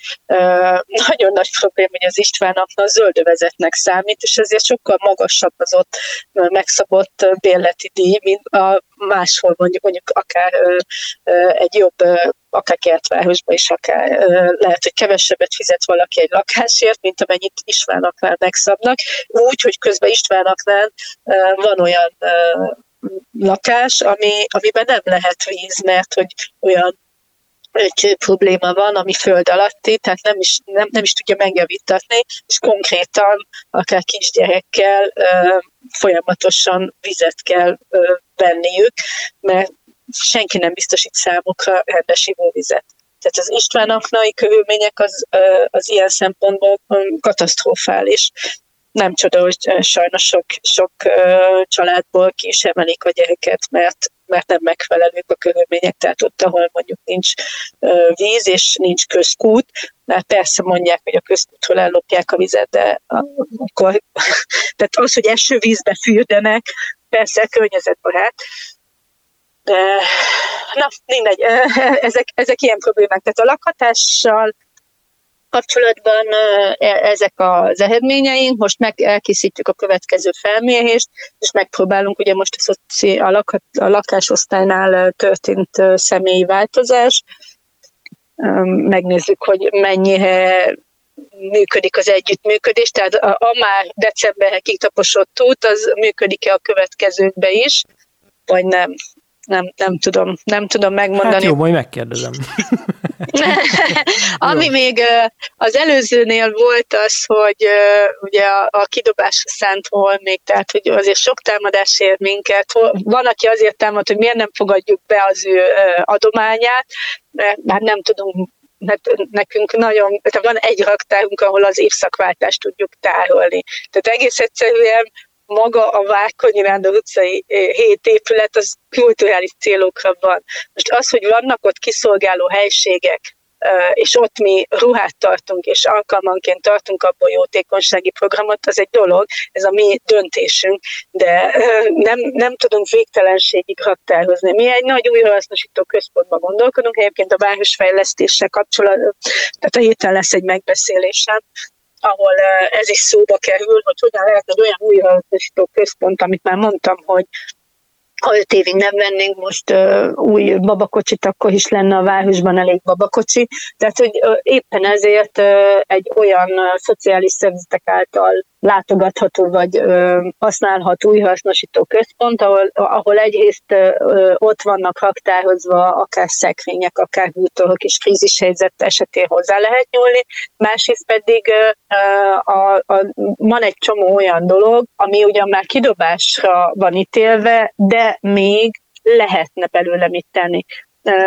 Nagyon nagy probléma, hogy az Istvánaknak zöldövezetnek számít, és ezért sokkal magasabb az ott megszabott bérleti díj, mint a máshol mondjuk, mondjuk akár egy jobb akár kertvárosban is, akár lehet, hogy kevesebbet fizet valaki egy lakásért, mint amennyit Istvánaknál megszabnak. Úgy, hogy közben Istvánaknál van olyan lakás, ami, amiben nem lehet víz, mert hogy olyan egy probléma van, ami föld alatti, tehát nem is, nem, nem is tudja megjavítatni, és konkrétan akár kisgyerekkel ö, folyamatosan vizet kell ö, venniük, mert senki nem biztosít számukra rendes ivóvizet. Tehát az Istvánaknai körülmények az, az ilyen szempontból katasztrofális nem csoda, hogy sajnos sok, sok családból ki is emelik a gyereket, mert, mert nem megfelelők a körülmények, tehát ott, ahol mondjuk nincs víz és nincs közkút, mert persze mondják, hogy a közkútról ellopják a vizet, de akkor, tehát az, hogy esővízbe fürdenek, persze környezetbarát, Na, mindegy, ezek, ezek ilyen problémák. Tehát a lakhatással kapcsolatban e, ezek az eredményeink, most meg elkészítjük a következő felmérést, és megpróbálunk, ugye most a, a, lak, a lakásosztálynál történt személyi változás, megnézzük, hogy mennyire működik az együttműködés, tehát a, a már decemberre kitaposott út, az működik-e a következőkbe is, vagy nem. Nem, nem tudom, nem tudom megmondani. Hát jó, majd megkérdezem. Ami még az előzőnél volt az, hogy ugye a, a kidobásra szánt még, tehát hogy azért sok támadás ér minket. Van, aki azért támad, hogy miért nem fogadjuk be az ő adományát, mert már nem tudunk mert nekünk nagyon, tehát van egy raktárunk, ahol az évszakváltást tudjuk tárolni. Tehát egész egyszerűen maga a Várkonyi Rándor utcai hét épület az kulturális célokra van. Most az, hogy vannak ott kiszolgáló helységek, és ott mi ruhát tartunk, és alkalmanként tartunk abból jótékonysági programot, az egy dolog, ez a mi döntésünk, de nem, nem tudunk végtelenségig raktározni. Mi egy nagy újrahasznosító központban gondolkodunk, egyébként a városfejlesztéssel kapcsolatban, tehát a héten lesz egy megbeszélésem, ahol ez is szóba kerül, hogy hogyan lehet egy olyan újrahasznosító központ, amit már mondtam, hogy ha öt évig nem vennénk most uh, új babakocsit, akkor is lenne a városban elég babakocsi. Tehát, hogy uh, éppen ezért uh, egy olyan uh, szociális szervezetek által látogatható vagy ö, használható újhasznosító központ, ahol, ahol egyrészt ö, ott vannak raktározva akár szekrények, akár bútorok és krízishelyzet esetén hozzá lehet nyúlni, másrészt pedig ö, a, a, van egy csomó olyan dolog, ami ugyan már kidobásra van ítélve, de még lehetne belőle mit tenni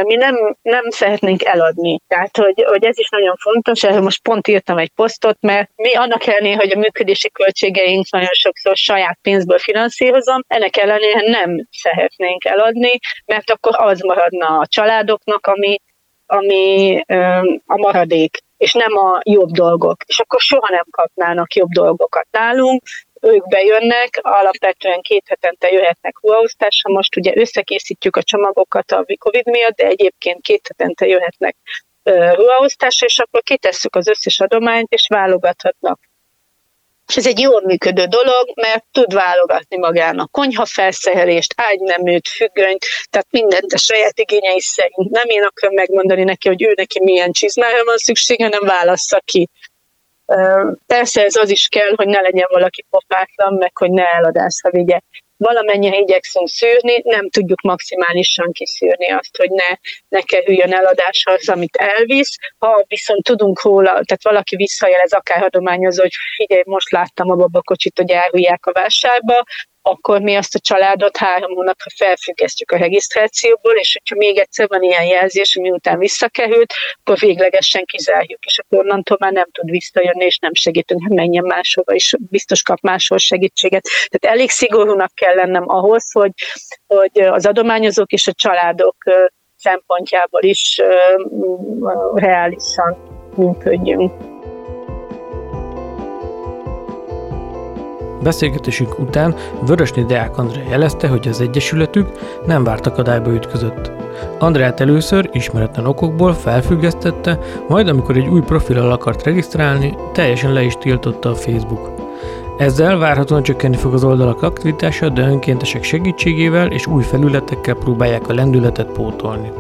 mi nem, nem szeretnénk eladni. Tehát, hogy, hogy ez is nagyon fontos, erről most pont írtam egy posztot, mert mi annak ellenére, hogy a működési költségeink nagyon sokszor saját pénzből finanszírozom, ennek ellenére nem szeretnénk eladni, mert akkor az maradna a családoknak, ami, ami a maradék és nem a jobb dolgok. És akkor soha nem kapnának jobb dolgokat nálunk, ők bejönnek, alapvetően két hetente jöhetnek ruhaosztásra, most ugye összekészítjük a csomagokat a Covid miatt, de egyébként két hetente jöhetnek ruhaosztásra, és akkor kitesszük az összes adományt, és válogathatnak. És ez egy jól működő dolog, mert tud válogatni magának konyhafelszerelést, ágyneműt, függönyt, tehát mindent a saját igényei szerint. Nem én akarom megmondani neki, hogy ő neki milyen csizmára van szüksége, hanem válassza ki Persze ez az is kell, hogy ne legyen valaki pofátlan, meg hogy ne eladásra vigye. Valamennyire igyekszünk szűrni, nem tudjuk maximálisan kiszűrni azt, hogy ne, ne kerüljön eladásra az, amit elvisz. Ha viszont tudunk róla, tehát valaki visszajelez, akár adományozó, hogy figyelj, most láttam a babakocsit, hogy elhújják a vásárba, akkor mi azt a családot három hónapra felfüggesztjük a regisztrációból, és hogyha még egyszer van ilyen jelzés, hogy miután visszakerült, akkor véglegesen kizárjuk, és akkor onnantól már nem tud visszajönni, és nem segítünk, hogy menjen máshova, és biztos kap máshol segítséget. Tehát elég szigorúnak kell lennem ahhoz, hogy, hogy az adományozók és a családok szempontjából is reálisan működjünk. Beszélgetésünk után Vörösné Deák André jelezte, hogy az Egyesületük nem várt akadályba ütközött. Andrát először ismeretlen okokból felfüggesztette, majd amikor egy új profilal akart regisztrálni, teljesen le is tiltotta a Facebook. Ezzel várhatóan csökkenni fog az oldalak aktivitása, de önkéntesek segítségével és új felületekkel próbálják a lendületet pótolni.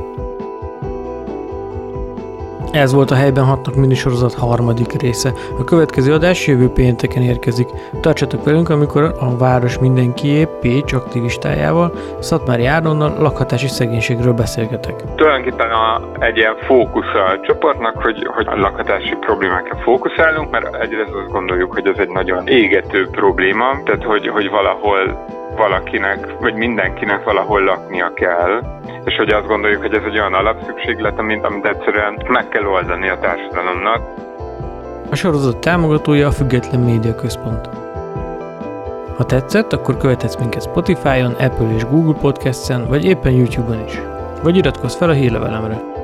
Ez volt a Helyben hatnak minisorozat harmadik része. A következő adás jövő pénteken érkezik. Tartsatok velünk, amikor a város mindenkié Pécs aktivistájával, Szatmári Áronnal lakhatási szegénységről beszélgetek. Tulajdonképpen a, egy ilyen fókusz a csoportnak, hogy, hogy a lakhatási problémákra fókuszálunk, mert egyrészt azt gondoljuk, hogy ez egy nagyon égető probléma, tehát hogy, hogy valahol valakinek, vagy mindenkinek valahol laknia kell, és hogy azt gondoljuk, hogy ez egy olyan alapszükséglet, amit, amit egyszerűen meg kell oldani a társadalomnak. A sorozat támogatója a Független Média Központ. Ha tetszett, akkor követhetsz minket Spotify-on, Apple és Google Podcast-en, vagy éppen YouTube-on is. Vagy iratkozz fel a hírlevelemre.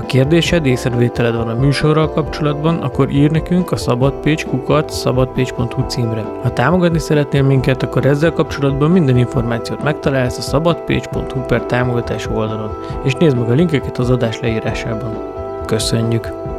Ha kérdésed, észrevételed van a műsorral kapcsolatban, akkor ír nekünk a szabadpécs kukat szabadpécs.hu címre. Ha támogatni szeretnél minket, akkor ezzel kapcsolatban minden információt megtalálsz a szabadpécs.hu per támogatás oldalon, és nézd meg a linkeket az adás leírásában. Köszönjük!